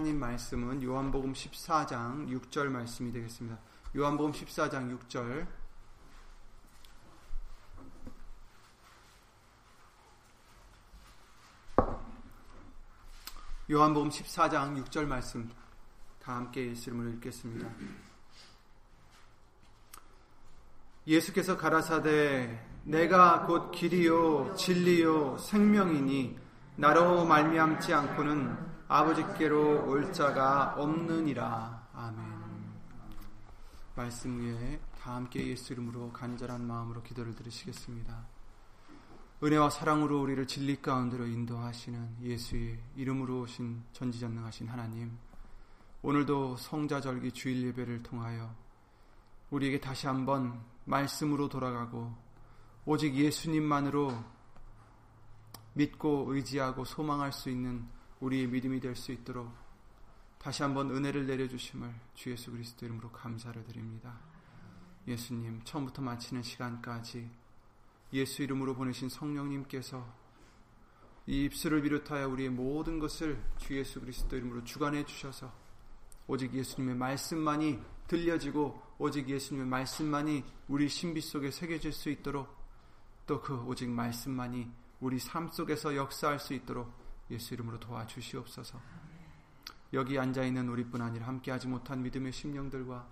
하나님 말씀은 요한복음 14장 6절 말씀이 되겠습니다. 요한복음 14장 6절 요한복음 14장 6절 말씀 다 함께 이름으로 읽겠습니다. 예수께서 가라사대 내가 곧 길이요 진리요 생명이니 나로 말미암지 않고는 아버지께로 올 자가 없느니라. 아멘. 말씀 위에 다 함께 예수 이름으로 간절한 마음으로 기도를 드리시겠습니다. 은혜와 사랑으로 우리를 진리 가운데로 인도하시는 예수의 이름으로 오신 전지전능하신 하나님, 오늘도 성자절기 주일 예배를 통하여 우리에게 다시 한번 말씀으로 돌아가고 오직 예수님만으로 믿고 의지하고 소망할 수 있는 우리의 믿음이 될 수 있도록 다시 한번 은혜를 내려주심을 주 예수 그리스도 이름으로 감사를 드립니다. 예수님, 처음부터 마치는 시간까지 예수 이름으로 보내신 성령님께서 이 입술을 비롯하여 우리의 모든 것을 주 예수 그리스도 이름으로 주관해 주셔서 오직 예수님의 말씀만이 들려지고 오직 예수님의 말씀만이 우리 신비 속에 새겨질 수 있도록 또 그 오직 말씀만이 우리 삶 속에서 역사할 수 있도록 예수 이름으로 도와주시옵소서. 여기 앉아 있는 우리뿐 아니라 함께하지 못한 믿음의 심령들과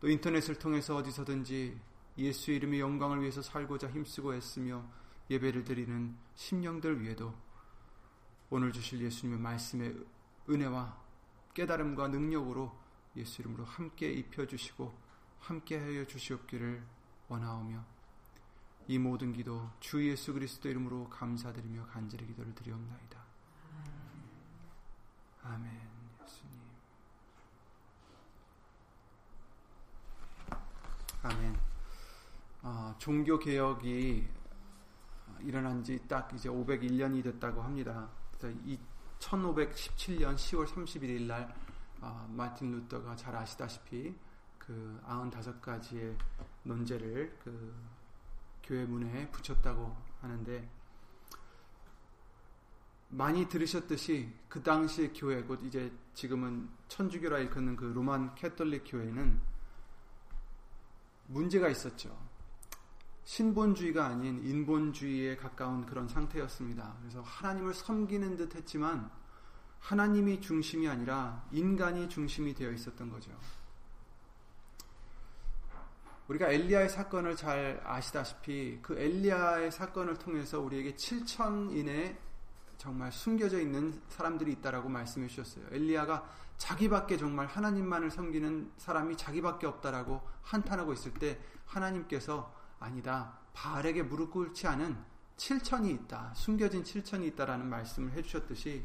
또 인터넷을 통해서 어디서든지 예수 이름의 영광을 위해서 살고자 힘쓰고 애쓰며 예배를 드리는 심령들 위에도 오늘 주실 예수님의 말씀의 은혜와 깨달음과 능력으로 예수 이름으로 함께 입혀 주시고 함께 하여 주시옵기를 원하오며 이 모든 기도 주 예수 그리스도 이름으로 감사드리며 간절히 기도를 드리옵나이다. 아멘. 예수님. 아멘. 어, 종교 개혁이 일어난 지 딱 이제 501년이 됐다고 합니다. 그래서 1517년 10월 31일 날 어, 마틴 루터가 잘 아시다시피 그 95가지의 논제를 그 교회 문에 붙였다고 하는데 많이 들으셨듯이 그 당시의 교회 곧 이제 지금은 천주교라 일컫는 그 Roman Catholic 교회는 문제가 있었죠. 신본주의가 아닌 인본주의에 가까운 그런 상태였습니다. 그래서 하나님을 섬기는 듯 했지만 하나님이 중심이 아니라 인간이 중심이 되어 있었던 거죠. 우리가 엘리야의 사건을 잘 아시다시피 그 엘리야의 사건을 통해서 우리에게 7천인의 정말 숨겨져 있는 사람들이 있다라고 말씀해 주셨어요. 엘리야가 자기밖에 정말 하나님만을 섬기는 사람이 자기밖에 없다라고 한탄하고 있을 때 하나님께서 아니다. 바알에게 무릎 꿇지 않은 7천이 있다. 숨겨진 7천이 있다라는 말씀을 해 주셨듯이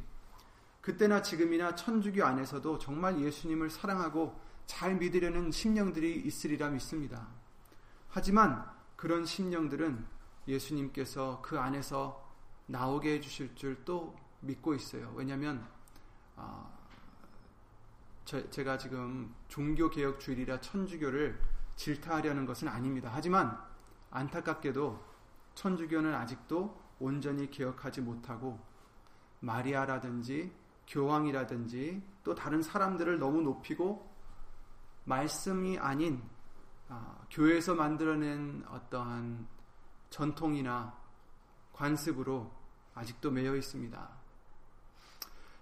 그때나 지금이나 천주교 안에서도 정말 예수님을 사랑하고 잘 믿으려는 심령들이 있으리라 믿습니다. 하지만 그런 심령들은 예수님께서 그 안에서 나오게 해주실 줄 또 믿고 있어요. 왜냐하면 어, 제가 지금 종교개혁주의라 천주교를 질타하려는 것은 아닙니다. 하지만 안타깝게도 천주교는 아직도 온전히 개혁하지 못하고 마리아라든지 교황이라든지 또 다른 사람들을 너무 높이고 말씀이 아닌 어, 교회에서 만들어낸 어떠한 전통이나 관습으로 아직도 매여 있습니다.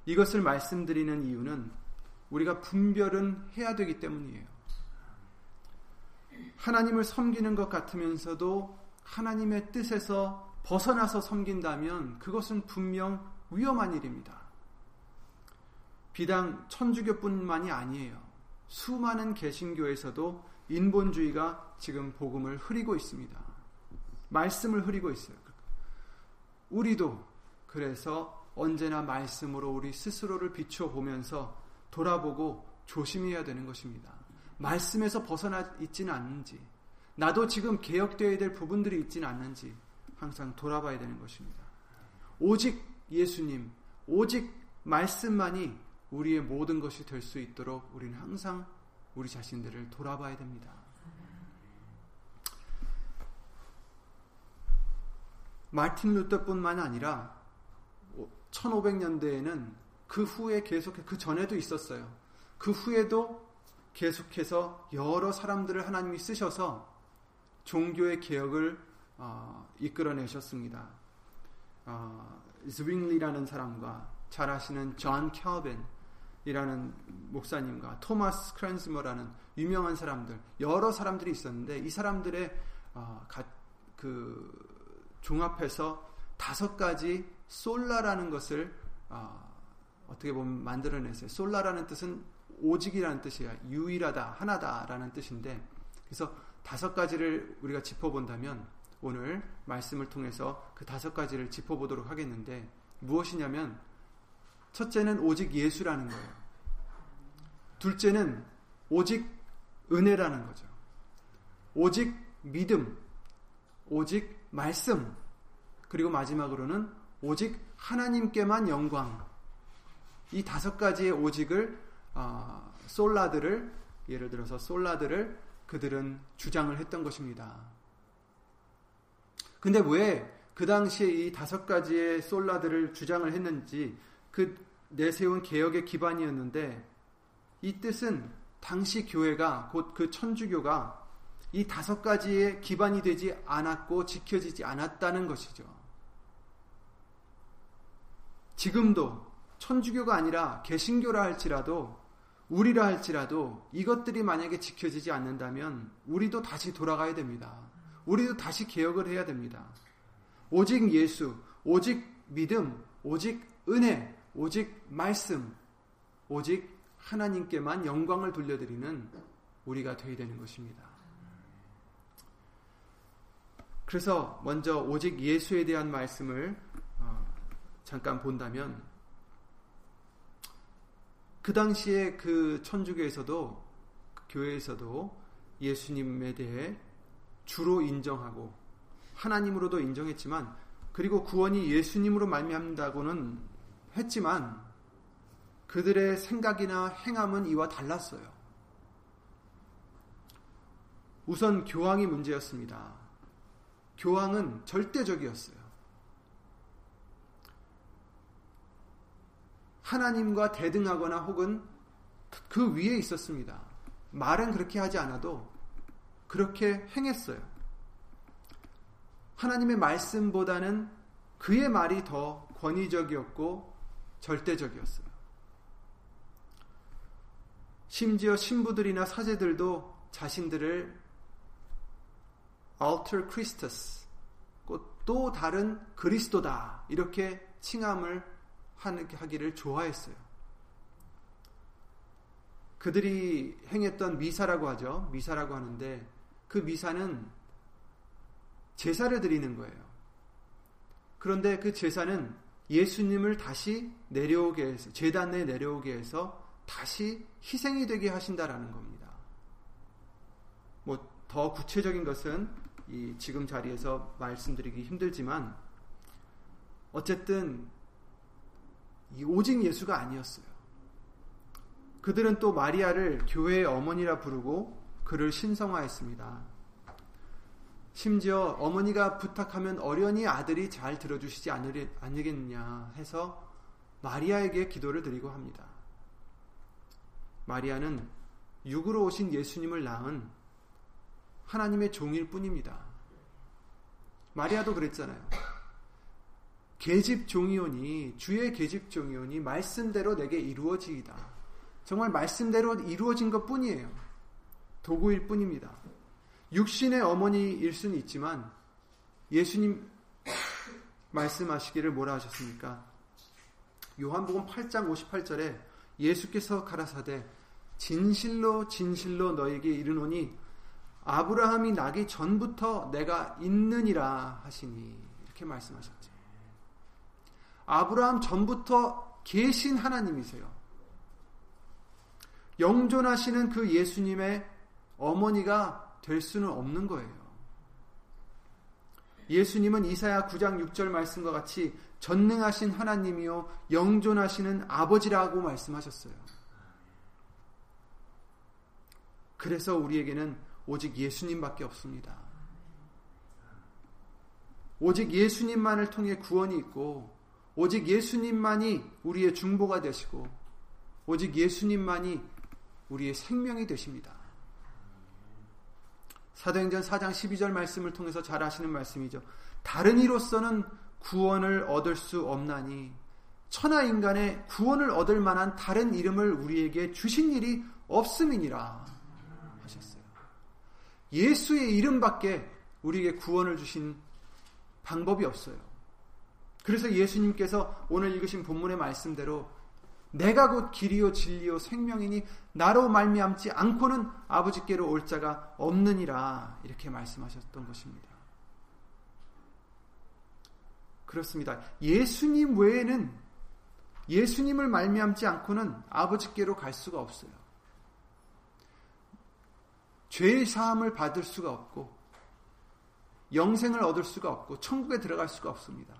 이것을 말씀드리는 이유는 우리가 분별은 해야 되기 때문이에요. 하나님을 섬기는 것 같으면서도 하나님의 뜻에서 벗어나서 섬긴다면 그것은 분명 위험한 일입니다. 비단 천주교뿐만이 아니에요. 수많은 개신교에서도 인본주의가 지금 복음을 흐리고 있습니다. 말씀을 흐리고 있어요. 우리도 그래서 언제나 말씀으로 우리 스스로를 비추어 보면서 돌아보고 조심해야 되는 것입니다. 말씀에서 벗어나 있지는 않는지, 나도 지금 개혁되어야 될 부분들이 있지는 않는지 항상 돌아봐야 되는 것입니다. 오직 예수님, 오직 말씀만이 우리의 모든 것이 될 수 있도록 우리는 항상 우리 자신들을 돌아봐야 됩니다. 마틴 루터뿐만 아니라 1500년대에는 그 후에 계속 그 전에도 있었어요. 그 후에도 계속해서 여러 사람들을 하나님이 쓰셔서 종교의 개혁을 어, 이끌어내셨습니다. 어, 츠빙글리라는 사람과 잘 아시는 존 칼빈이라는 목사님과 토마스 크랜머라는 유명한 사람들 여러 사람들이 있었는데 이 사람들의 어, 가, 그 종합해서 다섯 가지 솔라라는 것을 어, 어떻게 보면 만들어냈어요. 솔라라는 뜻은 오직이라는 뜻이야. 유일하다, 하나다라는 뜻인데 그래서 다섯 가지를 우리가 짚어본다면 오늘 말씀을 통해서 그 다섯 가지를 짚어보도록 하겠는데 무엇이냐면 첫째는 오직 예수라는 거예요. 둘째는 오직 은혜라는 거죠. 오직 믿음, 오직 말씀, 그리고 마지막으로는 오직 하나님께만 영광. 이 다섯 가지의 오직을 어, 솔라들을 예를 들어서 솔라들을 그들은 주장을 했던 것입니다. 근데 왜 그 당시에 이 다섯 가지의 솔라들을 주장을 했는지 그 내세운 개혁의 기반이었는데 이 뜻은 당시 교회가 곧 그 천주교가 이 다섯 가지의 기반이 되지 않았고 지켜지지 않았다는 것이죠. 지금도 천주교가 아니라 개신교라 할지라도 우리라 할지라도 이것들이 만약에 지켜지지 않는다면 우리도 다시 돌아가야 됩니다. 우리도 다시 개혁을 해야 됩니다. 오직 예수, 오직 믿음, 오직 은혜, 오직 말씀, 오직 하나님께만 영광을 돌려드리는 우리가 되어야 되는 것입니다. 그래서 먼저 오직 예수에 대한 말씀을 어, 잠깐 본다면 그 당시에 그 천주교에서도 그 교회에서도 예수님에 대해 주로 인정하고 하나님으로도 인정했지만 그리고 구원이 예수님으로 말미암다고는 했지만 그들의 생각이나 행함은 이와 달랐어요. 우선 교황이 문제였습니다. 교황은 절대적이었어요. 하나님과 대등하거나 혹은 그 위에 있었습니다. 말은 그렇게 하지 않아도 그렇게 행했어요. 하나님의 말씀보다는 그의 말이 더 권위적이었고 절대적이었어요. 심지어 신부들이나 사제들도 자신들을 alter Christus, 또 다른 그리스도다 이렇게 칭함을 하기를 좋아했어요. 그들이 행했던 미사라고 하죠. 미사라고 하는데 그 미사는 제사를 드리는 거예요. 그런데 그 제사는 예수님을 다시 내려오게 해서 재단에 내려오게 해서 다시 희생이 되게 하신다라는 겁니다. 뭐 더 구체적인 것은 이 지금 자리에서 말씀드리기 힘들지만 어쨌든 이 오직 예수가 아니었어요. 그들은 또 마리아를 교회의 어머니라 부르고 그를 신성화했습니다. 심지어 어머니가 부탁하면 어련히 아들이 잘 들어주시지 않으겠느냐 해서 마리아에게 기도를 드리고 합니다. 마리아는 육으로 오신 예수님을 낳은 하나님의 종일 뿐입니다. 마리아도 그랬잖아요. 계집 종이오니 주의 계집 종이오니 말씀대로 내게 이루어지이다. 정말 말씀대로 이루어진 것 뿐이에요. 도구일 뿐입니다. 육신의 어머니일 수는 있지만 예수님 말씀하시기를 뭐라 하셨습니까? 요한복음 8장 58절에 예수께서 가라사대 진실로 진실로 너에게 이르노니 아브라함이 나기 전부터 내가 있느니라 하시니 이렇게 말씀하셨죠. 아브라함 전부터 계신 하나님이세요. 영존하시는 그 예수님의 어머니가 될 수는 없는 거예요. 예수님은 이사야 9장 6절 말씀과 같이 전능하신 하나님이요 영존하시는 아버지라고 말씀하셨어요. 그래서 우리에게는 오직 예수님밖에 없습니다. 오직 예수님만을 통해 구원이 있고 오직 예수님만이 우리의 중보가 되시고 오직 예수님만이 우리의 생명이 되십니다. 사도행전 4장 12절 말씀을 통해서 잘 아시는 말씀이죠. 다른 이로서는 구원을 얻을 수 없나니 천하 인간의 구원을 얻을 만한 다른 이름을 우리에게 주신 일이 없음이니라. 예수의 이름밖에 우리에게 구원을 주신 방법이 없어요. 그래서 예수님께서 오늘 읽으신 본문의 말씀대로 내가 곧 길이요 진리요 생명이니 나로 말미암지 않고는 아버지께로 올 자가 없느니라 이렇게 말씀하셨던 것입니다. 그렇습니다. 예수님 외에는 예수님을 말미암지 않고는 아버지께로 갈 수가 없어요. 죄의 사함을 받을 수가 없고 영생을 얻을 수가 없고 천국에 들어갈 수가 없습니다.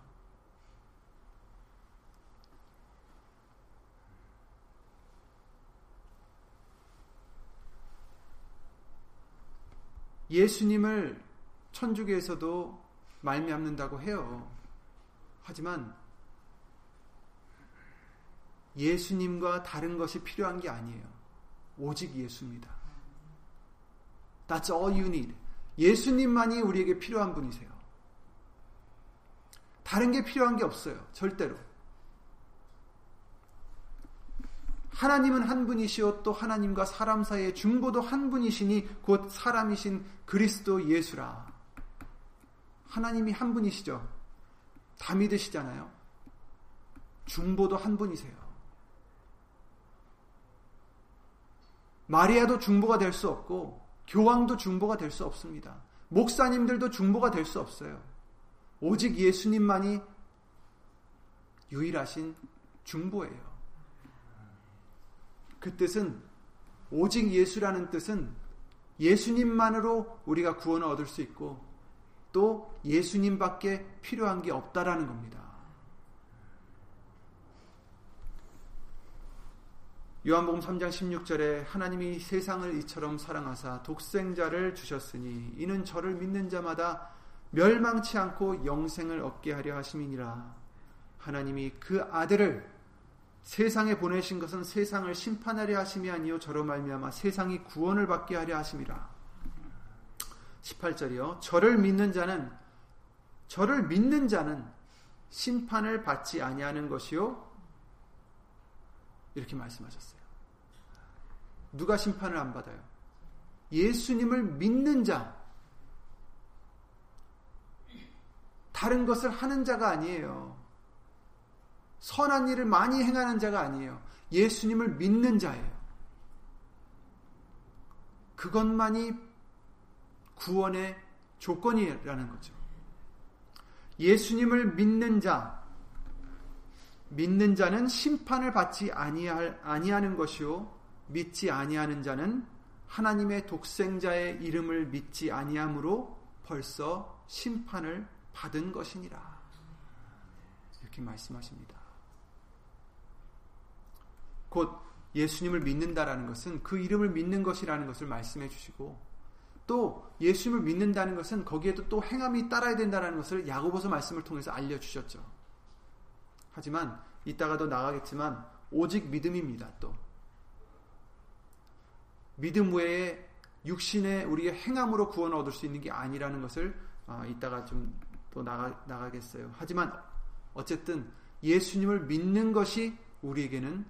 예수님을 천주교에서도 말미암는다고 해요. 하지만 예수님과 다른 것이 필요한 게 아니에요. 오직 예수입니다. That's all you need. 예수님만이 우리에게 필요한 분이세요. 다른 게 필요한 게 없어요. 절대로. 하나님은 한 분이시요 또 하나님과 사람 사이의 중보도 한 분이시니 곧 사람이신 그리스도 예수라. 하나님이 한 분이시죠. 다 믿으시잖아요. 중보도 한 분이세요. 마리아도 중보가 될 수 없고 교황도 중보가 될 수 없습니다. 목사님들도 중보가 될 수 없어요. 오직 예수님만이 유일하신 중보예요. 그 뜻은 오직 예수라는 뜻은 예수님만으로 우리가 구원을 얻을 수 있고 또 예수님밖에 필요한 게 없다라는 겁니다. 요한복음 3장 16절에 하나님이 세상을 이처럼 사랑하사 독생자를 주셨으니 이는 저를 믿는 자마다 멸망치 않고 영생을 얻게 하려 하심이니라. 하나님이 그 아들을 세상에 보내신 것은 세상을 심판하려 하심이 아니요 저로 말미암아 세상이 구원을 받게 하려 하심이라. 18절이요. 저를 믿는 자는 저를 믿는 자는 심판을 받지 아니하는 것이요. 이렇게 말씀하셨어요. 누가 심판을 안 받아요? 예수님을 믿는 자. 다른 것을 하는 자가 아니에요. 선한 일을 많이 행하는 자가 아니에요. 예수님을 믿는 자예요. 그것만이 구원의 조건이라는 거죠. 예수님을 믿는 자, 믿는 자는 심판을 받지 아니할, 아니하는 것이요 믿지 아니하는 자는 하나님의 독생자의 이름을 믿지 아니함으로 벌써 심판을 받은 것이니라. 이렇게 말씀하십니다. 곧 예수님을 믿는다라는 것은 그 이름을 믿는 것이라는 것을 말씀해 주시고 또 예수님을 믿는다는 것은 거기에도 또 행함이 따라야 된다는 것을 야고보서 말씀을 통해서 알려 주셨죠. 하지만 이따가도 나가겠지만 오직 믿음입니다. 또 믿음 외에 육신의 우리의 행함으로 구원을 얻을 수 있는 게 아니라는 것을 어, 이따가 좀 또 나가 나가겠어요. 하지만 어쨌든 예수님을 믿는 것이 우리에게는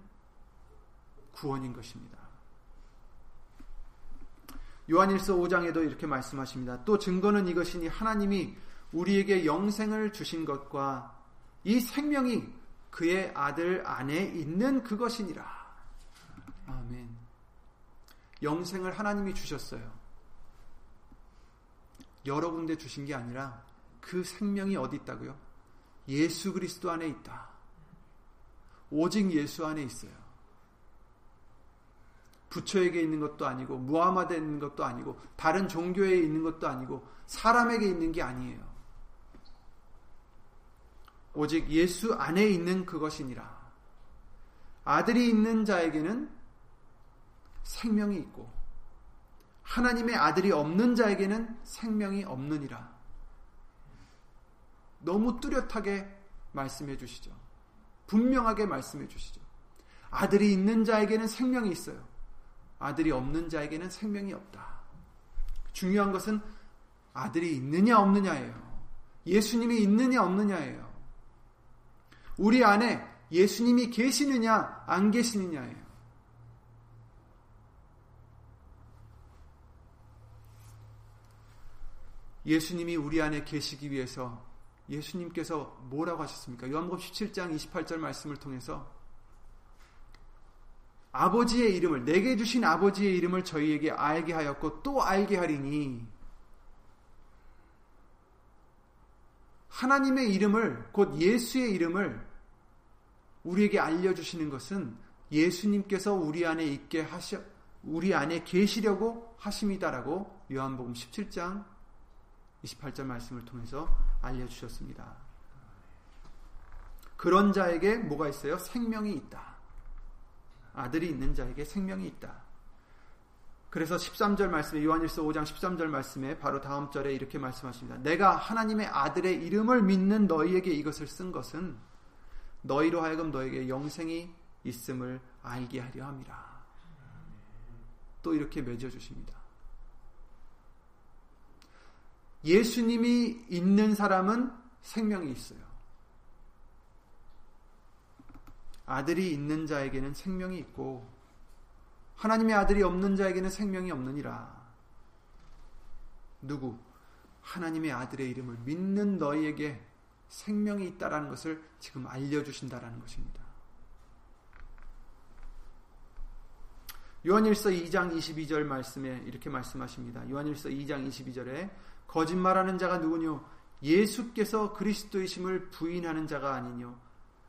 구원인 것입니다. 요한일서 5장에도 이렇게 말씀하십니다. 또 증거는 이것이니 하나님이 우리에게 영생을 주신 것과 이 생명이 그의 아들 안에 있는 그것이니라. 아멘. 영생을 하나님이 주셨어요. 여러 군데 주신 게 아니라 그 생명이 어디 있다고요? 예수 그리스도 안에 있다. 오직 예수 안에 있어요. 부처에게 있는 것도 아니고 무하마드에 있는 것도 아니고 다른 종교에 있는 것도 아니고 사람에게 있는 게 아니에요. 오직 예수 안에 있는 그것이니라. 아들이 있는 자에게는 생명이 있고 하나님의 아들이 없는 자에게는 생명이 없느니라. 너무 뚜렷하게 말씀해 주시죠. 분명하게 말씀해 주시죠. 아들이 있는 자에게는 생명이 있어요. 아들이 없는 자에게는 생명이 없다. 중요한 것은 아들이 있느냐 없느냐예요. 예수님이 있느냐 없느냐예요. 우리 안에 예수님이 계시느냐 안 계시느냐예요. 예수님이 우리 안에 계시기 위해서 예수님께서 뭐라고 하셨습니까? 요한복음 17장 28절 말씀을 통해서 아버지의 이름을 내게 주신 아버지의 이름을 저희에게 알게 하였고 또 알게 하리니 하나님의 이름을 곧 예수의 이름을 우리에게 알려 주시는 것은 예수님께서 우리 안에 있게 하셔 우리 안에 계시려고 하심이다라고 요한복음 17장 28절 말씀을 통해서 알려주셨습니다. 그런 자에게 뭐가 있어요? 생명이 있다. 아들이 있는 자에게 생명이 있다. 그래서 13절 말씀에 요한일서 5장 13절 말씀에 바로 다음 절에 이렇게 말씀하십니다. 내가 하나님의 아들의 이름을 믿는 너희에게 이것을 쓴 것은 너희로 하여금 너에게 영생이 있음을 알게 하려 함이라. 또 이렇게 맺어 주십니다. 예수님이 있는 사람은 생명이 있어요. 아들이 있는 자에게는 생명이 있고 하나님의 아들이 없는 자에게는 생명이 없느니라. 누구? 하나님의 아들의 이름을 믿는 너희에게 생명이 있다라는 것을 지금 알려주신다라는 것입니다. 요한일서 2장 22절 말씀에 이렇게 말씀하십니다. 요한일서 2장 22절에 거짓말하는 자가 누구뇨? 예수께서 그리스도이심을 부인하는 자가 아니뇨.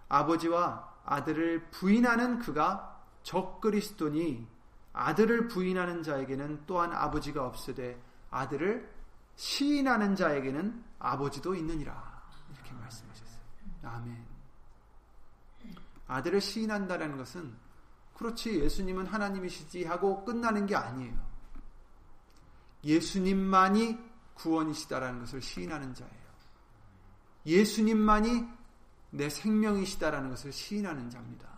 아버지와 아들을 부인하는 그가 적그리스도니 아들을 부인하는 자에게는 또한 아버지가 없으되 아들을 시인하는 자에게는 아버지도 있느니라. 이렇게 말씀하셨어요. 아멘. 아들을 시인한다라는 것은 그렇지 예수님은 하나님이시지 하고 끝나는 게 아니에요. 예수님만이 구원이시다라는 것을 시인하는 자예요. 예수님만이 내 생명이시다라는 것을 시인하는 자입니다.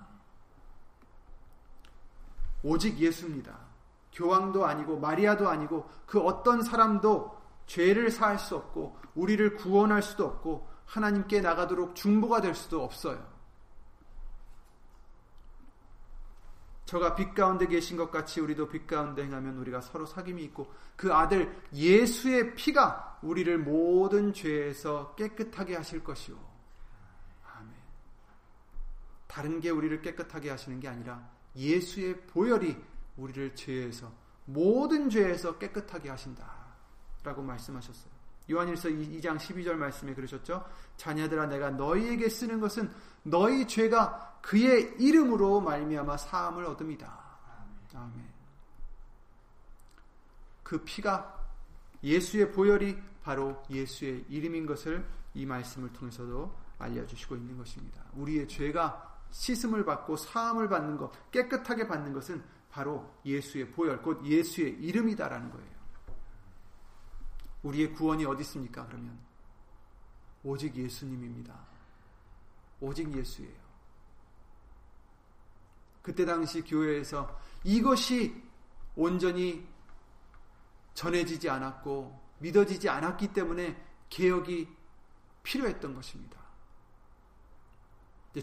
오직 예수입니다. 교황도 아니고 마리아도 아니고 그 어떤 사람도 죄를 사할 수 없고 우리를 구원할 수도 없고 하나님께 나가도록 중보가 될 수도 없어요. 저가 빛 가운데 계신 것 같이 우리도 빛 가운데 행하면 우리가 서로 사귐이 있고 그 아들 예수의 피가 우리를 모든 죄에서 깨끗하게 하실 것이오. 아멘. 다른 게 우리를 깨끗하게 하시는 게 아니라 예수의 보혈이 우리를 죄에서 모든 죄에서 깨끗하게 하신다. 라고 말씀하셨어요. 요한일서 2장 12절 말씀에 그러셨죠. 자녀들아 내가 너희에게 쓰는 것은 너희 죄가 그의 이름으로 말미암아 사함을 얻음이다. 아멘. 그 피가 예수의 보혈이 바로 예수의 이름인 것을 이 말씀을 통해서도 알려주시고 있는 것입니다. 우리의 죄가 씻음을 받고 사함을 받는 것, 깨끗하게 받는 것은 바로 예수의 보혈, 곧 예수의 이름이다라는 거예요. 우리의 구원이 어디 있습니까? 그러면 오직 예수님입니다. 오직 예수예요. 그때 당시 교회에서 이것이 온전히 전해지지 않았고 믿어지지 않았기 때문에 개혁이 필요했던 것입니다.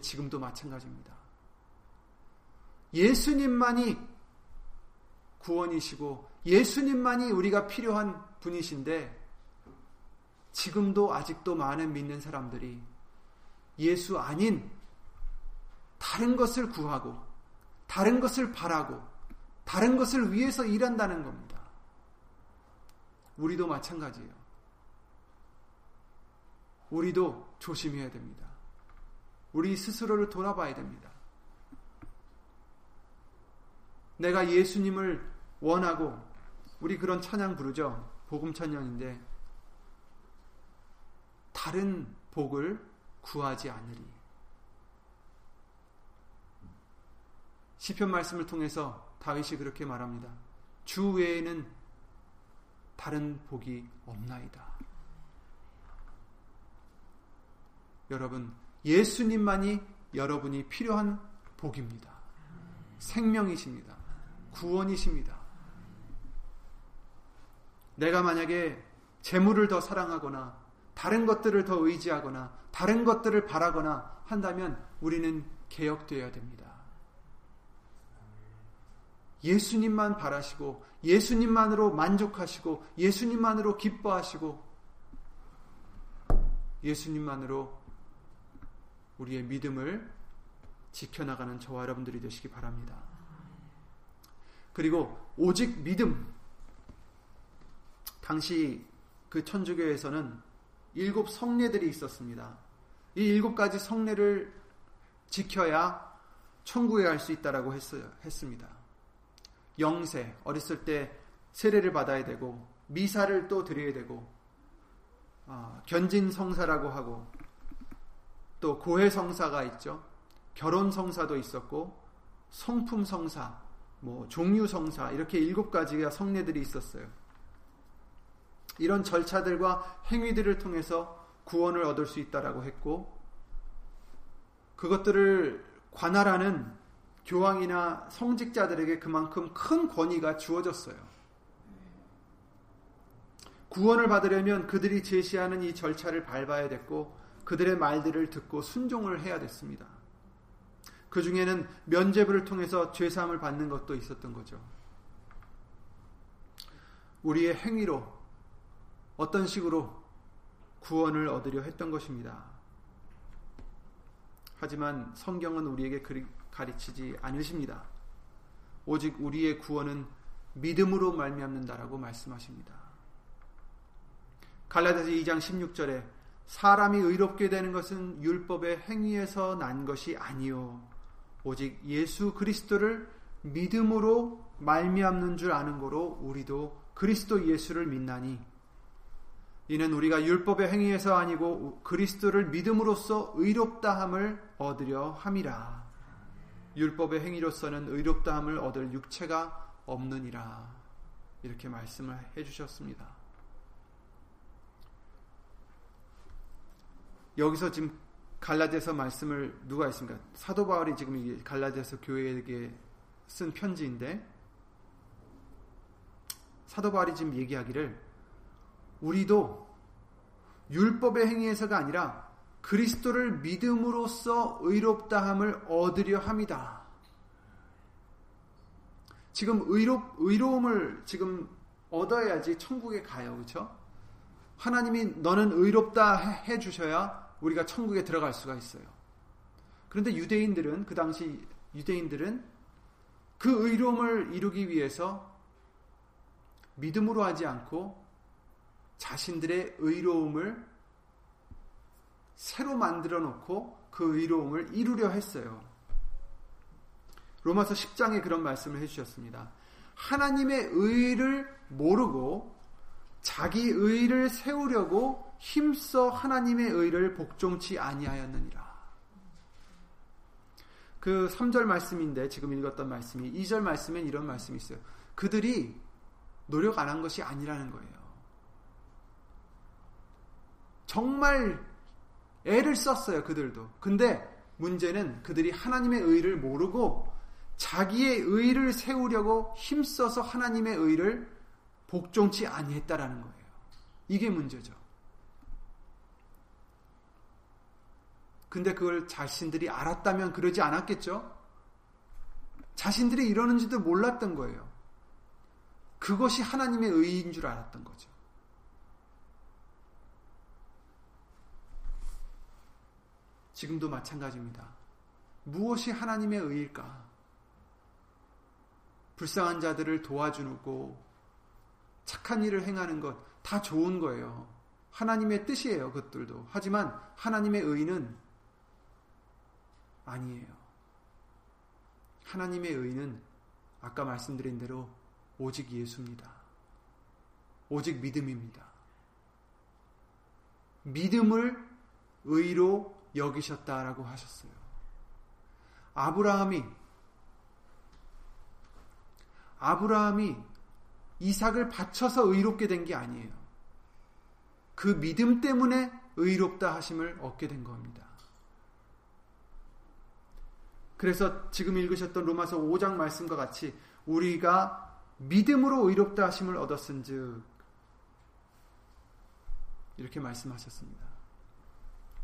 지금도 마찬가지입니다. 예수님만이 구원이시고 예수님만이 우리가 필요한 분이신데 지금도 아직도 많은 믿는 사람들이 예수 아닌 다른 것을 구하고 다른 것을 바라고 다른 것을 위해서 일한다는 겁니다. 우리도 마찬가지예요. 우리도 조심해야 됩니다. 우리 스스로를 돌아봐야 됩니다. 내가 예수님을 원하고 우리 그런 찬양 부르죠. 복음 찬양인데 다른 복을 구하지 않으리. 시편 말씀을 통해서 다윗이 그렇게 말합니다. 주 외에는 다른 복이 없나이다. 여러분, 예수님만이 여러분이 필요한 복입니다. 생명이십니다. 구원이십니다. 내가 만약에 재물을 더 사랑하거나 다른 것들을 더 의지하거나 다른 것들을 바라거나 한다면 우리는 개혁되어야 됩니다. 예수님만 바라시고 예수님만으로 만족하시고 예수님만으로 기뻐하시고 예수님만으로 우리의 믿음을 지켜나가는 저와 여러분들이 되시기 바랍니다. 그리고 오직 믿음. 당시 그 천주교에서는 일곱 성례들이 있었습니다. 이 일곱 가지 성례를 지켜야 천국에 갈 수 있다라고 했어요, 했습니다. 영세, 어렸을 때 세례를 받아야 되고, 미사를 또 드려야 되고, 어, 견진 성사라고 하고, 또 고해 성사가 있죠. 결혼 성사도 있었고, 성품 성사, 뭐 종류 성사 이렇게 일곱 가지가 성례들이 있었어요. 이런 절차들과 행위들을 통해서 구원을 얻을 수 있다라고 했고 그것들을 관할하는 교황이나 성직자들에게 그만큼 큰 권위가 주어졌어요. 구원을 받으려면 그들이 제시하는 이 절차를 밟아야 됐고 그들의 말들을 듣고 순종을 해야 됐습니다. 그 중에는 면죄부를 통해서 죄 사함을 받는 것도 있었던 거죠. 우리의 행위로 어떤 식으로 구원을 얻으려 했던 것입니다. 하지만 성경은 우리에게 가르치지 않으십니다. 오직 우리의 구원은 믿음으로 말미암는다라고 말씀하십니다. 갈라디아서 2장 16절에 사람이 의롭게 되는 것은 율법의 행위에서 난 것이 아니요 오직 예수 그리스도를 믿음으로 말미암는 줄 아는 거로 우리도 그리스도 예수를 믿나니 이는 우리가 율법의 행위에서 아니고 그리스도를 믿음으로써 의롭다함을 얻으려 함이라. 율법의 행위로서는 의롭다함을 얻을 육체가 없느니라. 이렇게 말씀을 해 주셨습니다. 여기서 지금 갈라디아서 말씀을 누가 했습니까? 사도 바울이 지금 이 갈라디아서 교회에게 쓴 편지인데 사도 바울이 지금 얘기하기를 우리도 율법의 행위에서가 아니라 그리스도를 믿음으로써 의롭다함을 얻으려 합니다. 지금 의롭 의로움을 지금 얻어야지 천국에 가요. 그렇죠? 하나님이 너는 의롭다 해 주셔야 우리가 천국에 들어갈 수가 있어요. 그런데 유대인들은 그 당시 유대인들은 그 의로움을 이루기 위해서 믿음으로 하지 않고 자신들의 의로움을 새로 만들어 놓고 그 의로움을 이루려 했어요. 로마서 10장에 그런 말씀을 해주셨습니다. 하나님의 의를 모르고 자기 의를 세우려고 힘써 하나님의 의를 복종치 아니하였느니라. 그 3절 말씀인데 지금 읽었던 말씀이 2절 말씀엔 이런 말씀이 있어요. 그들이 노력 안 한 것이 아니라는 거예요. 정말 애를 썼어요, 그들도. 근데 문제는 그들이 하나님의 의를 모르고 자기의 의를 세우려고 힘써서 하나님의 의를 복종치 아니했다라는 거예요. 이게 문제죠. 근데 그걸 자신들이 알았다면 그러지 않았겠죠? 자신들이 이러는지도 몰랐던 거예요. 그것이 하나님의 의인 줄 알았던 거죠. 지금도 마찬가지입니다. 무엇이 하나님의 의일까? 불쌍한 자들을 도와주고 착한 일을 행하는 것 다 좋은 거예요. 하나님의 뜻이에요, 그것들도. 하지만 하나님의 의는 아니에요. 하나님의 의는 아까 말씀드린 대로 오직 예수입니다. 오직 믿음입니다. 믿음을 의로 여기셨다라고 하셨어요. 아브라함이 아브라함이 이삭을 바쳐서 의롭게 된 게 아니에요. 그 믿음 때문에 의롭다 하심을 얻게 된 겁니다. 그래서 지금 읽으셨던 로마서 5장 말씀과 같이 우리가 믿음으로 의롭다 하심을 얻었은즉 이렇게 말씀하셨습니다.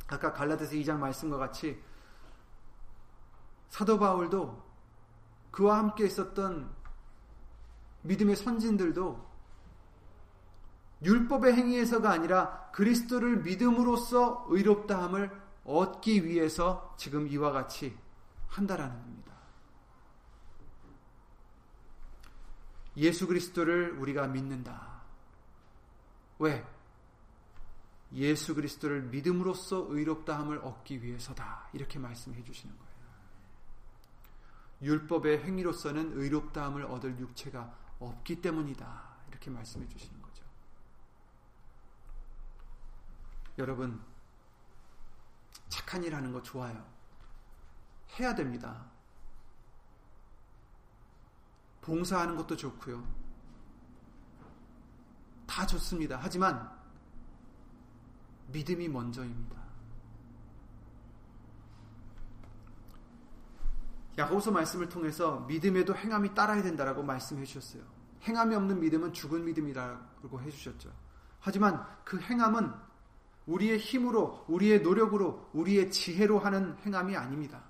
아까 갈라디아서 2장 말씀과 같이 사도 바울도 그와 함께 있었던 믿음의 선진들도 율법의 행위에서가 아니라 그리스도를 믿음으로써 의롭다함을 얻기 위해서 지금 이와 같이 한다라는 겁니다. 예수 그리스도를 우리가 믿는다. 왜? 예수 그리스도를 믿음으로써 의롭다함을 얻기 위해서다. 이렇게 말씀해 주시는 거예요. 율법의 행위로서는 의롭다함을 얻을 육체가 없기 때문이다. 이렇게 말씀해 주시는 거죠. 여러분, 착한 일 하는 거 좋아요. 해야 됩니다. 봉사하는 것도 좋고요. 다 좋습니다. 하지만 믿음이 먼저입니다. 야고보서 말씀을 통해서 믿음에도 행함이 따라야 된다라고 말씀해 주셨어요. 행함이 없는 믿음은 죽은 믿음이라고 해 주셨죠. 하지만 그 행함은 우리의 힘으로, 우리의 노력으로, 우리의 지혜로 하는 행함이 아닙니다.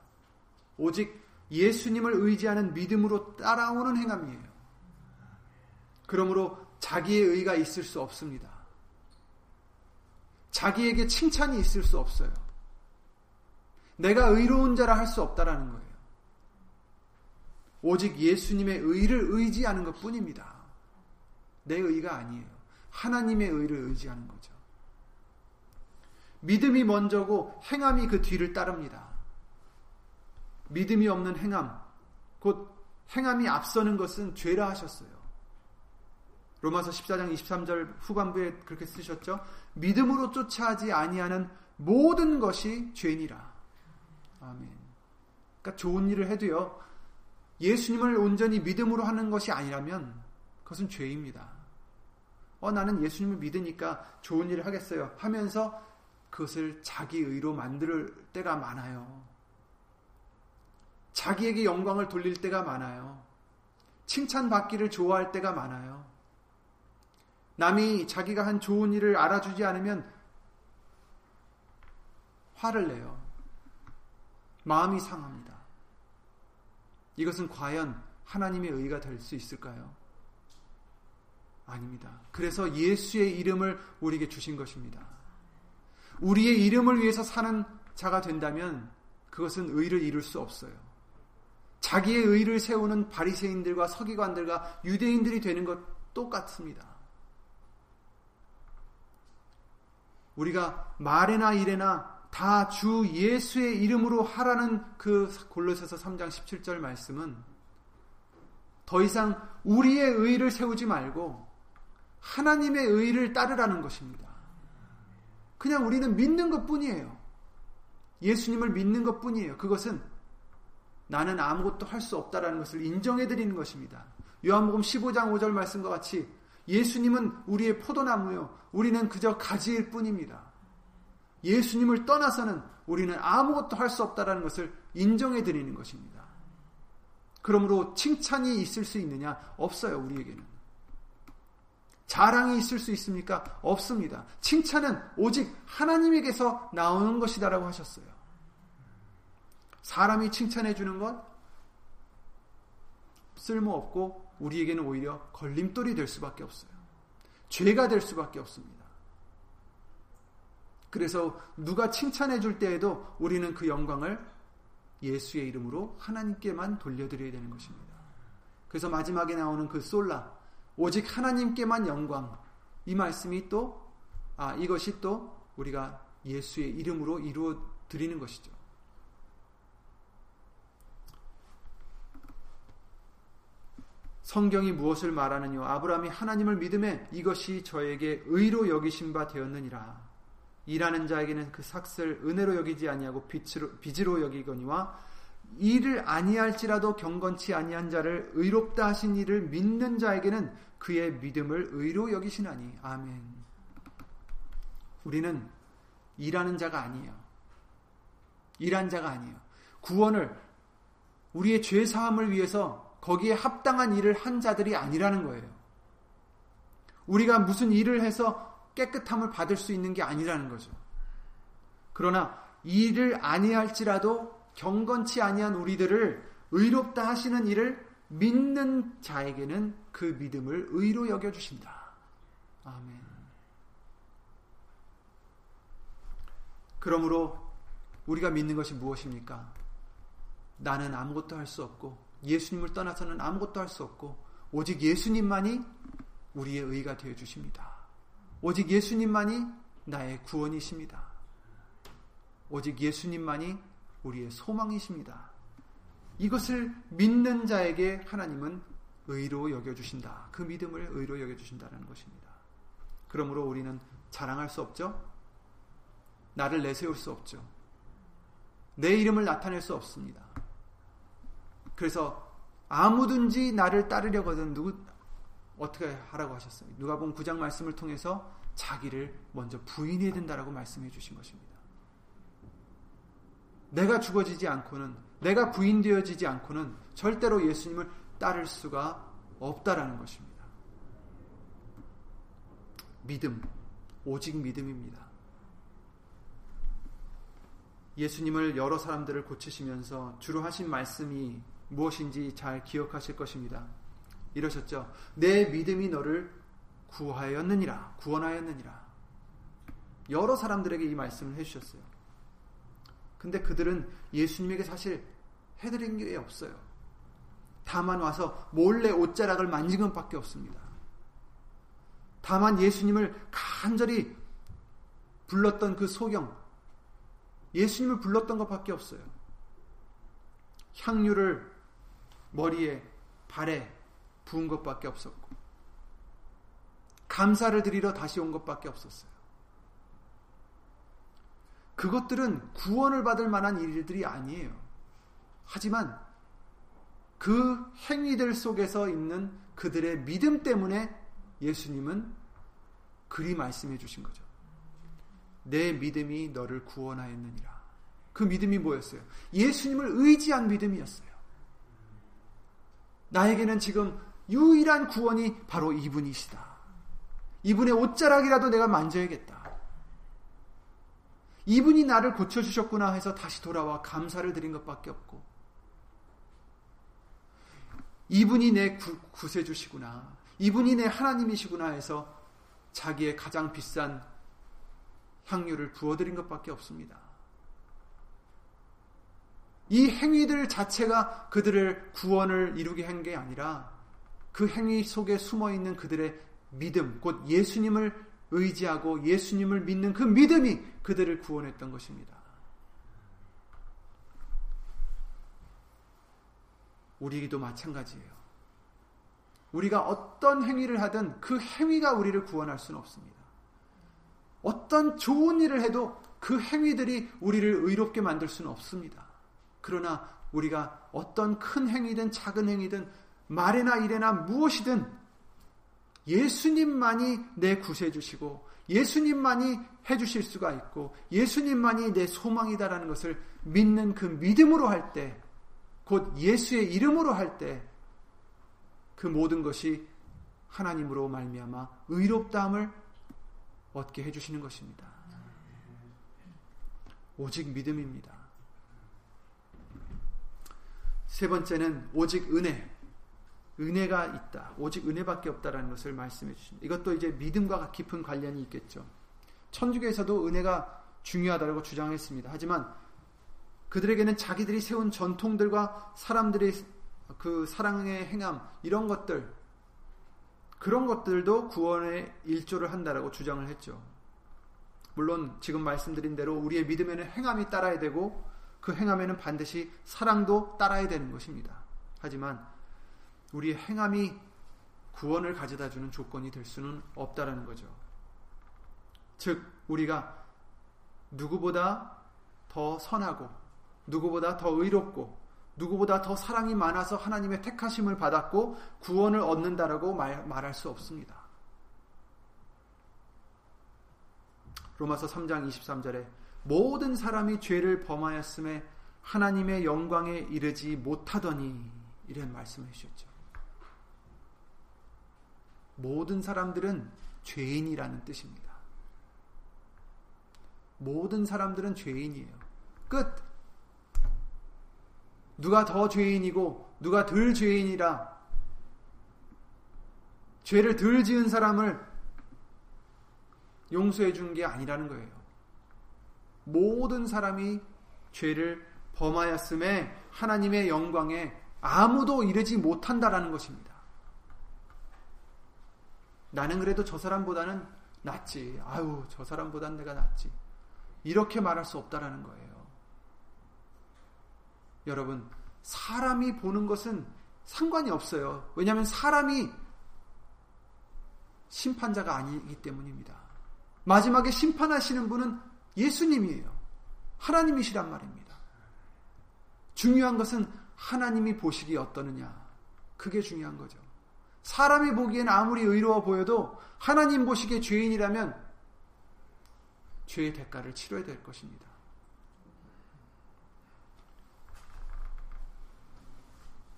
오직 예수님을 의지하는 믿음으로 따라오는 행함이에요. 그러므로 자기의 의가 있을 수 없습니다. 자기에게 칭찬이 있을 수 없어요. 내가 의로운 자라 할 수 없다라는 거예요. 오직 예수님의 의를 의지하는 것 뿐입니다. 내 의가 아니에요. 하나님의 의를 의지하는 거죠. 믿음이 먼저고 행함이 그 뒤를 따릅니다. 믿음이 없는 행함, 곧 행함이 앞서는 것은 죄라 하셨어요. 로마서 14장 23절 후반부에 그렇게 쓰셨죠. 믿음으로 쫓아하지 아니하는 모든 것이 죄니라. 아멘. 그러니까 좋은 일을 해도요. 예수님을 온전히 믿음으로 하는 것이 아니라면 그것은 죄입니다. 어 나는 예수님을 믿으니까 좋은 일을 하겠어요. 하면서 그것을 자기 의로 만들 때가 많아요. 자기에게 영광을 돌릴 때가 많아요. 칭찬받기를 좋아할 때가 많아요. 남이 자기가 한 좋은 일을 알아주지 않으면 화를 내요. 마음이 상합니다. 이것은 과연 하나님의 의가 될 수 있을까요? 아닙니다. 그래서 예수의 이름을 우리에게 주신 것입니다. 우리의 이름을 위해서 사는 자가 된다면 그것은 의를 이룰 수 없어요. 자기의 의를 세우는 바리새인들과 서기관들과 유대인들이 되는 것 똑같습니다. 우리가 말이나 일에나 다 주 예수의 이름으로 하라는 그 골로새서 3장 17절 말씀은 더 이상 우리의 의를 세우지 말고 하나님의 의를 따르라는 것입니다. 그냥 우리는 믿는 것 뿐이에요. 예수님을 믿는 것 뿐이에요. 그것은 나는 아무것도 할 수 없다라는 것을 인정해 드리는 것입니다. 요한복음 15장 5절 말씀과 같이 예수님은 우리의 포도나무요. 우리는 그저 가지일 뿐입니다. 예수님을 떠나서는 우리는 아무것도 할 수 없다라는 것을 인정해 드리는 것입니다. 그러므로 칭찬이 있을 수 있느냐? 없어요, 우리에게는. 자랑이 있을 수 있습니까? 없습니다. 칭찬은 오직 하나님에게서 나오는 것이다라고 하셨어요. 사람이 칭찬해 주는 것 쓸모없고 우리에게는 오히려 걸림돌이 될 수밖에 없어요. 죄가 될 수밖에 없습니다. 그래서 누가 칭찬해 줄 때에도 우리는 그 영광을 예수의 이름으로 하나님께만 돌려드려야 되는 것입니다. 그래서 마지막에 나오는 그 솔라 오직 하나님께만 영광. 이 말씀이 또, 아, 이것이 또 우리가 예수의 이름으로 이루어 드리는 것이죠. 성경이 무엇을 말하느냐? 아브라함이 하나님을 믿음에 이것이 저에게 의로 여기신 바 되었느니라. 일하는 자에게는 그 삭슬 은혜로 여기지 아니하고 빛으로, 빚으로 여기거니와 일을 아니할지라도 경건치 아니한 자를 의롭다 하신 이를 믿는 자에게는 그의 믿음을 의로 여기시나니 아멘. 우리는 일하는 자가 아니에요. 일한 자가 아니에요. 구원을 우리의 죄 사함을 위해서 거기에 합당한 일을 한 자들이 아니라는 거예요. 우리가 무슨 일을 해서 깨끗함을 받을 수 있는 게 아니라는 거죠. 그러나 일을 아니할지라도 경건치 아니한 우리들을 의롭다 하시는 일을 믿는 자에게는 그 믿음을 의로 여겨 주신다. 아멘. 그러므로 우리가 믿는 것이 무엇입니까? 나는 아무것도 할 수 없고 예수님을 떠나서는 아무것도 할 수 없고 오직 예수님만이 우리의 의가 되어 주십니다. 오직 예수님만이 나의 구원이십니다. 오직 예수님만이 우리의 소망이십니다. 이것을 믿는 자에게 하나님은 의로 여겨주신다. 그 믿음을 의로 여겨주신다는 것입니다. 그러므로 우리는 자랑할 수 없죠? 나를 내세울 수 없죠. 내 이름을 나타낼 수 없습니다. 그래서 아무든지 나를 따르려거든 누구 어떻게 하라고 하셨어요? 누가 본 9장 말씀을 통해서 자기를 먼저 부인해야 된다라고 말씀해 주신 것입니다. 내가 죽어지지 않고는 내가 부인되어지지 않고는 절대로 예수님을 따를 수가 없다라는 것입니다. 믿음, 오직 믿음입니다. 예수님을 여러 사람들을 고치시면서 주로 하신 말씀이 무엇인지 잘 기억하실 것입니다. 이러셨죠. 내 믿음이 너를 구하였느니라, 구원하였느니라. 여러 사람들에게 이 말씀을 해주셨어요. 근데 그들은 예수님에게 사실 해드린 게 없어요. 다만 와서 몰래 옷자락을 만진 것밖에 없습니다. 다만 예수님을 간절히 불렀던 그 소경, 예수님을 불렀던 것밖에 없어요. 향유를 머리에, 발에 부은 것밖에 없었고, 감사를 드리러 다시 온 것밖에 없었어요. 그것들은 구원을 받을 만한 일들이 아니에요. 하지만 그 행위들 속에서 있는 그들의 믿음 때문에 예수님은 그리 말씀해 주신 거죠. 내 믿음이 너를 구원하였느니라. 그 믿음이 뭐였어요? 예수님을 의지한 믿음이었어요. 나에게는 지금 유일한 구원이 바로 이분이시다. 이분의 옷자락이라도 내가 만져야겠다. 이분이 나를 고쳐주셨구나 해서 다시 돌아와 감사를 드린 것밖에 없고, 이분이 내 구, 구세주시구나. 이분이 내 하나님이시구나 해서 자기의 가장 비싼 향유를 부어드린 것밖에 없습니다. 이 행위들 자체가 그들을 구원을 이루게 한 게 아니라 그 행위 속에 숨어 있는 그들의 믿음, 곧 예수님을 의지하고 예수님을 믿는 그 믿음이 그들을 구원했던 것입니다. 우리에게도 마찬가지예요. 우리가 어떤 행위를 하든 그 행위가 우리를 구원할 수는 없습니다. 어떤 좋은 일을 해도 그 행위들이 우리를 의롭게 만들 수는 없습니다. 그러나 우리가 어떤 큰 행위든 작은 행위든 말이나 일이나 무엇이든 예수님만이 내 구세주시고 예수님만이 해주실 수가 있고 예수님만이 내 소망이다라는 것을 믿는 그 믿음으로 할 때, 곧 예수의 이름으로 할 때, 그 모든 것이 하나님으로 말미암아 의롭다함을 얻게 해주시는 것입니다. 오직 믿음입니다. 세 번째는 오직 은혜. 은혜가 있다. 오직 은혜밖에 없다라는 것을 말씀해 주십니다. 이것도 이제 믿음과 깊은 관련이 있겠죠. 천주교에서도 은혜가 중요하다고 주장했습니다. 하지만 그들에게는 자기들이 세운 전통들과 사람들의 그 사랑의 행함 이런 것들 그런 것들도 구원의 일조를 한다라고 주장을 했죠. 물론 지금 말씀드린 대로 우리의 믿음에는 행함이 따라야 되고 그 행함에는 반드시 사랑도 따라야 되는 것입니다. 하지만 우리의 행함이 구원을 가져다 주는 조건이 될 수는 없다라는 거죠. 즉, 우리가 누구보다 더 선하고, 누구보다 더 의롭고, 누구보다 더 사랑이 많아서 하나님의 택하심을 받았고, 구원을 얻는다라고 말, 말할 수 없습니다. 로마서 3장 23절에 모든 사람이 죄를 범하였음에 하나님의 영광에 이르지 못하더니 이런 말씀을 해주셨죠. 모든 사람들은 죄인이라는 뜻입니다. 모든 사람들은 죄인이에요. 끝. 누가 더 죄인이고 누가 덜 죄인이라 죄를 덜 지은 사람을 용서해 준 게 아니라는 거예요. 모든 사람이 죄를 범하였음에 하나님의 영광에 아무도 이르지 못한다라는 것입니다. 나는 그래도 저 사람보다는 낫지. 아유, 저 사람보단 내가 낫지. 이렇게 말할 수 없다라는 거예요. 여러분, 사람이 보는 것은 상관이 없어요. 왜냐하면 사람이 심판자가 아니기 때문입니다. 마지막에 심판하시는 분은 예수님이에요. 하나님이시란 말입니다. 중요한 것은 하나님이 보시기에 어떠느냐. 그게 중요한 거죠. 사람이 보기엔 아무리 의로워 보여도 하나님 보시기에 죄인이라면 죄의 대가를 치러야 될 것입니다.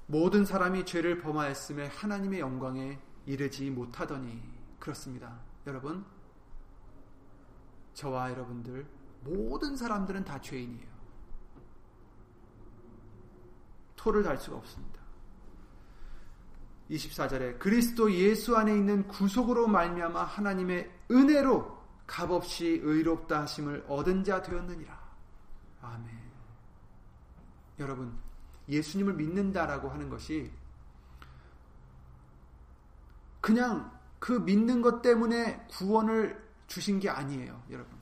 모든 사람이 죄를 범하였음에 하나님의 영광에 이르지 못하더니 그렇습니다. 여러분, 저와 여러분들 모든 사람들은 다 죄인이에요. 토를 달 수가 없습니다. 24절에 그리스도 예수 안에 있는 구속으로 말미암아 하나님의 은혜로 값없이 의롭다 하심을 얻은 자 되었느니라. 아멘. 여러분, 예수님을 믿는다라고 하는 것이 그냥 그 믿는 것 때문에 구원을 주신 게 아니에요, 여러분.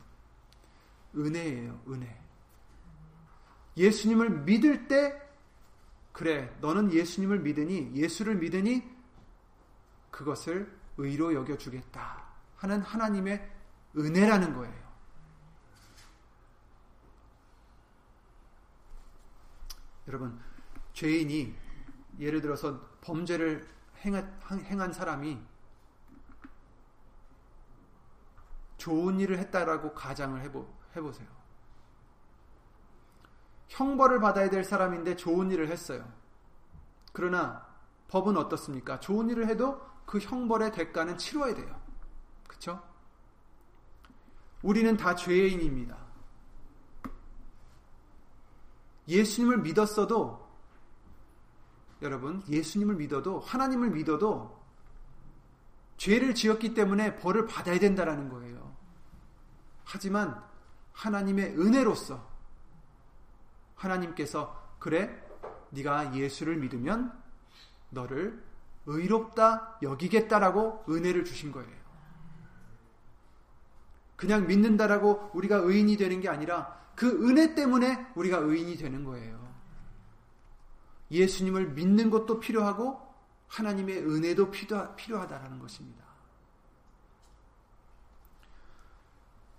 은혜예요, 은혜. 예수님을 믿을 때 그래, 너는 예수님을 믿으니, 예수를 믿으니 그것을 의로 여겨주겠다 하는 하나님의 은혜라는 거예요. 여러분, 죄인이 예를 들어서 범죄를 행한 사람이 좋은 일을 했다라고 가장을 해보, 해보세요. 형벌을 받아야 될 사람인데 좋은 일을 했어요. 그러나 법은 어떻습니까? 좋은 일을 해도 그 형벌의 대가는 치러야 돼요. 그쵸? 우리는 다 죄인입니다. 예수님을 믿었어도, 여러분, 예수님을 믿어도, 하나님을 믿어도, 죄를 지었기 때문에 벌을 받아야 된다라는 거예요. 하지만, 하나님의 은혜로서, 하나님께서 그래 네가 예수를 믿으면 너를 의롭다 여기겠다라고 은혜를 주신 거예요. 그냥 믿는다라고 우리가 의인이 되는 게 아니라 그 은혜 때문에 우리가 의인이 되는 거예요. 예수님을 믿는 것도 필요하고 하나님의 은혜도 필요하다라는 것입니다.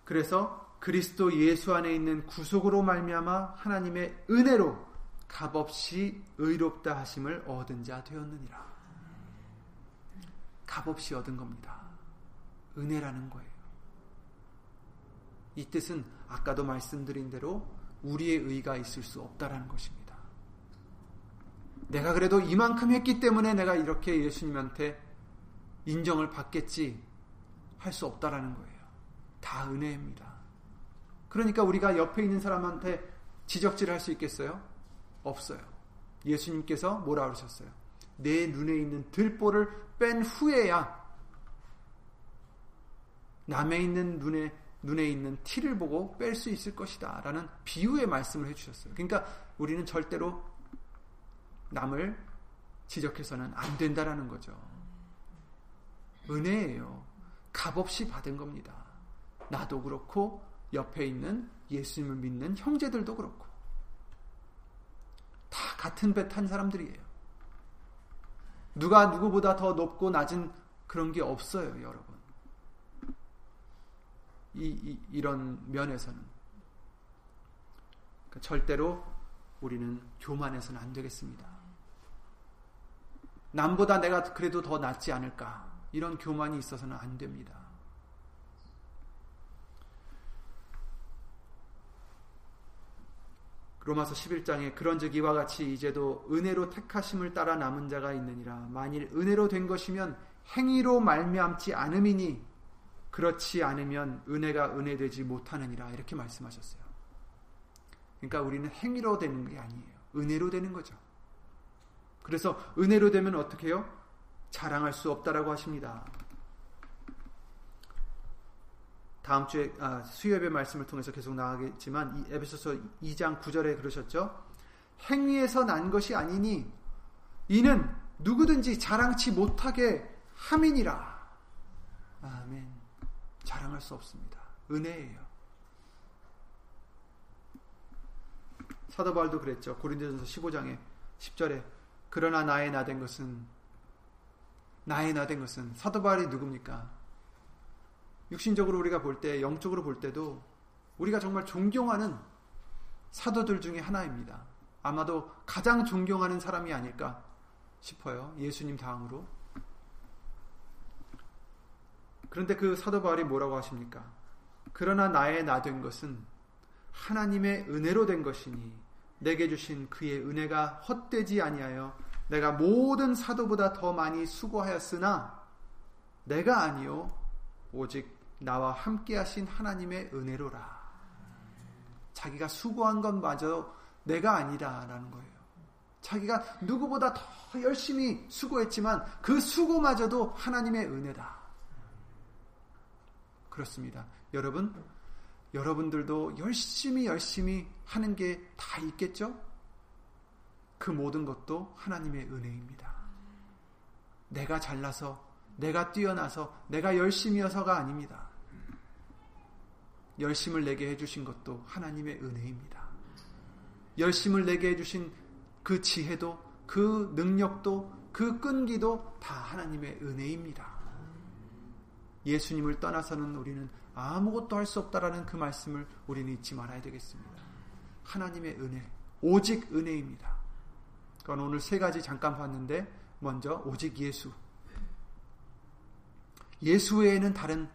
그래서 그리스도 예수 안에 있는 구속으로 말미암아 하나님의 은혜로 값없이 의롭다 하심을 얻은 자 되었느니라. 값없이 얻은 겁니다. 은혜라는 거예요. 이 뜻은 아까도 말씀드린 대로 우리의 의가 있을 수 없다라는 것입니다. 내가 그래도 이만큼 했기 때문에 내가 이렇게 예수님한테 인정을 받겠지 할 수 없다라는 거예요. 다 은혜입니다. 그러니까 우리가 옆에 있는 사람한테 지적질을 할수 있겠어요? 없어요. 예수님께서 뭐라 그러셨어요? 내 눈에 있는 들보를 뺀 후에야 남의 있는 눈에 눈에 있는 티를 보고 뺄 수 있을 것이다. 라는 비유의 말씀을 해주셨어요. 그러니까 우리는 절대로 남을 지적해서는 안 된다라는 거죠. 은혜예요. 값없이 받은 겁니다. 나도 그렇고 옆에 있는 예수님을 믿는 형제들도 그렇고 다 같은 배 탄 사람들이에요. 누가 누구보다 더 높고 낮은 그런 게 없어요, 여러분. 이, 이 이런 면에서는 그러니까 절대로 우리는 교만해서는 안 되겠습니다. 남보다 내가 그래도 더 낫지 않을까 이런 교만이 있어서는 안 됩니다. 로마서 11장에 그런즉 이와 같이 이제도 은혜로 택하심을 따라 남은 자가 있느니라 만일 은혜로 된 것이면 행위로 말미암지 않음이니 그렇지 않으면 은혜가 은혜되지 못하느니라 이렇게 말씀하셨어요. 그러니까 우리는 행위로 되는 게 아니에요. 은혜로 되는 거죠. 그래서 은혜로 되면 어떻게 해요? 자랑할 수 없다라고 하십니다. 다음 주에 아, 수요예배 말씀을 통해서 계속 나가겠지만 이 에베소서 2장 9절에 그러셨죠. 행위에서 난 것이 아니니 이는 누구든지 자랑치 못하게 함이니라. 아멘. 자랑할 수 없습니다. 은혜예요. 사도 바울도 그랬죠. 고린도전서 15장에 10절에 그러나 나의 나된 것은 나의 나된 것은 사도 바울이 누굽니까? 육신적으로 우리가 볼 때, 영적으로 볼 때도 우리가 정말 존경하는 사도들 중에 하나입니다. 아마도 가장 존경하는 사람이 아닐까 싶어요. 예수님 다음으로. 그런데 그 사도 바울이 뭐라고 하십니까? 그러나 나의 나 된 것은 하나님의 은혜로 된 것이니 내게 주신 그의 은혜가 헛되지 아니하여 내가 모든 사도보다 더 많이 수고하였으나 내가 아니요 오직 나와 함께 하신 하나님의 은혜로라. 자기가 수고한 것마저 내가 아니다라는 거예요. 자기가 누구보다 더 열심히 수고했지만 그 수고마저도 하나님의 은혜다. 그렇습니다. 여러분, 여러분들도 열심히 열심히 하는 게 다 있겠죠? 그 모든 것도 하나님의 은혜입니다. 내가 잘나서, 내가 뛰어나서, 내가 열심히여서가 아닙니다. 열심을 내게 해주신 것도 하나님의 은혜입니다. 열심을 내게 해주신 그 지혜도, 그 능력도, 그 끈기도 다 하나님의 은혜입니다. 예수님을 떠나서는 우리는 아무것도 할 수 없다라는 그 말씀을 우리는 잊지 말아야 되겠습니다. 하나님의 은혜, 오직 은혜입니다. 그건 오늘 세 가지 잠깐 봤는데 먼저 오직 예수. 예수 외에는 다른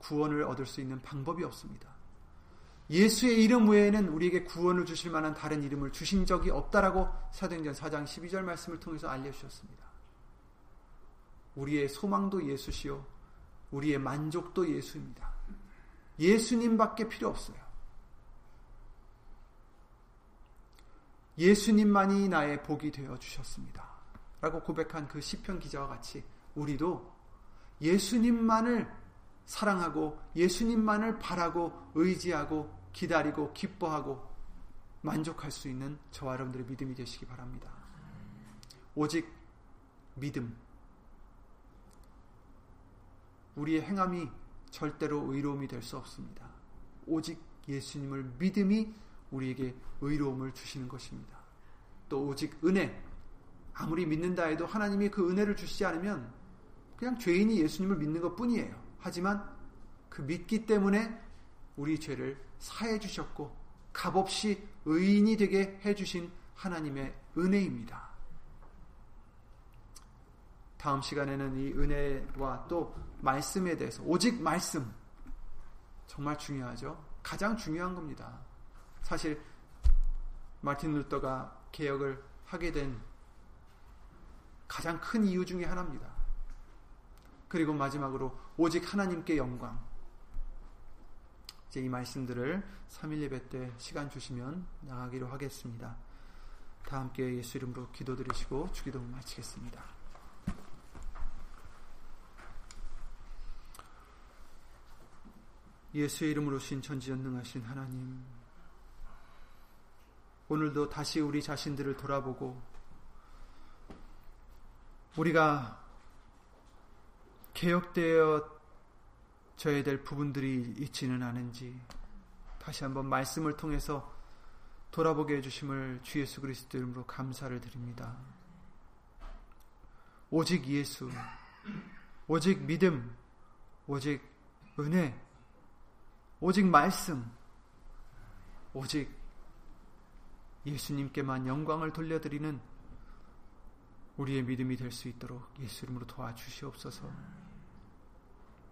구원을 얻을 수 있는 방법이 없습니다. 예수의 이름 외에는 우리에게 구원을 주실 만한 다른 이름을 주신 적이 없다라고 사도행전 4장 12절 말씀을 통해서 알려주셨습니다. 우리의 소망도 예수시요. 우리의 만족도 예수입니다. 예수님밖에 필요 없어요. 예수님만이 나의 복이 되어 주셨습니다. 라고 고백한 그 시편 기자와 같이 우리도 예수님만을 사랑하고 예수님만을 바라고 의지하고 기다리고 기뻐하고 만족할 수 있는 저와 여러분들의 믿음이 되시기 바랍니다. 오직 믿음. 우리의 행함이 절대로 의로움이 될 수 없습니다. 오직 예수님을 믿음이 우리에게 의로움을 주시는 것입니다. 또 오직 은혜. 아무리 믿는다 해도 하나님이 그 은혜를 주시지 않으면 그냥 죄인이 예수님을 믿는 것 뿐이에요. 하지만 그 믿기 때문에 우리 죄를 사해 주셨고 값없이 의인이 되게 해 주신 하나님의 은혜입니다. 다음 시간에는 이 은혜와 또 말씀에 대해서 오직 말씀 정말 중요하죠. 가장 중요한 겁니다. 사실 마틴 루터가 개혁을 하게 된 가장 큰 이유 중의 하나입니다. 그리고 마지막으로 오직 하나님께 영광. 이제 이 말씀들을 3일 예배 때 시간 주시면 나가기로 하겠습니다. 다 함께 예수 이름으로 기도드리시고 주기도 마치겠습니다. 예수의 이름으로 신 전지전능하신 하나님 오늘도 다시 우리 자신들을 돌아보고 우리가 개혁되어 져야 될 부분들이 있지는 않은지 다시 한번 말씀을 통해서 돌아보게 해주심을 주 예수 그리스도 이름으로 감사를 드립니다. 오직 예수, 오직 믿음, 오직 은혜, 오직 말씀, 오직 예수님께만 영광을 돌려드리는 우리의 믿음이 될 수 있도록 예수 이름으로 도와주시옵소서.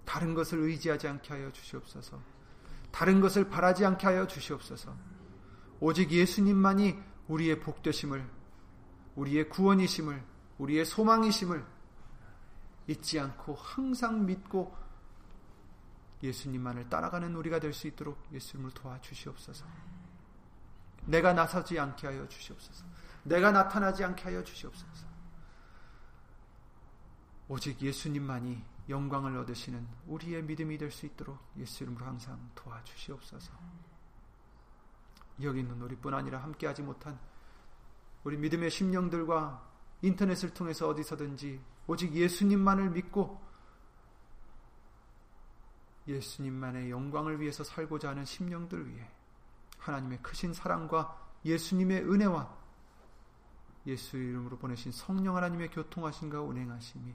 다른 것을 의지하지 않게 하여 주시옵소서. 다른 것을 바라지 않게 하여 주시옵소서. 오직 예수님만이 우리의 복되심을, 우리의 구원이심을, 우리의 소망이심을 잊지 않고 항상 믿고 예수님만을 따라가는 우리가 될 수 있도록 예수님을 도와주시옵소서. 내가 나서지 않게 하여 주시옵소서. 내가 나타나지 않게 하여 주시옵소서. 오직 예수님만이 영광을 얻으시는 우리의 믿음이 될 수 있도록 예수 이름으로 항상 도와주시옵소서. 여기 있는 우리뿐 아니라 함께하지 못한 우리 믿음의 심령들과 인터넷을 통해서 어디서든지 오직 예수님만을 믿고 예수님만의 영광을 위해서 살고자 하는 심령들 위해 하나님의 크신 사랑과 예수님의 은혜와 예수 이름으로 보내신 성령 하나님의 교통하심과 운행하심이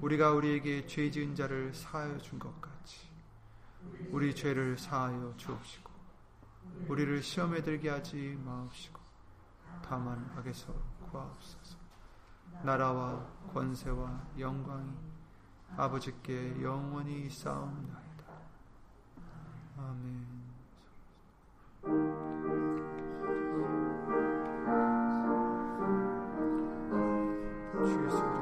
우리가 우리에게 죄 지은 자를 사하여 준 것 같이 우리 죄를 사하여 주옵시고 우리를 시험에 들게 하지 마옵시고 다만 악에서 구하옵소서. 나라와 권세와 영광이 아버지께 영원히 싸움나이다. 아멘. 주예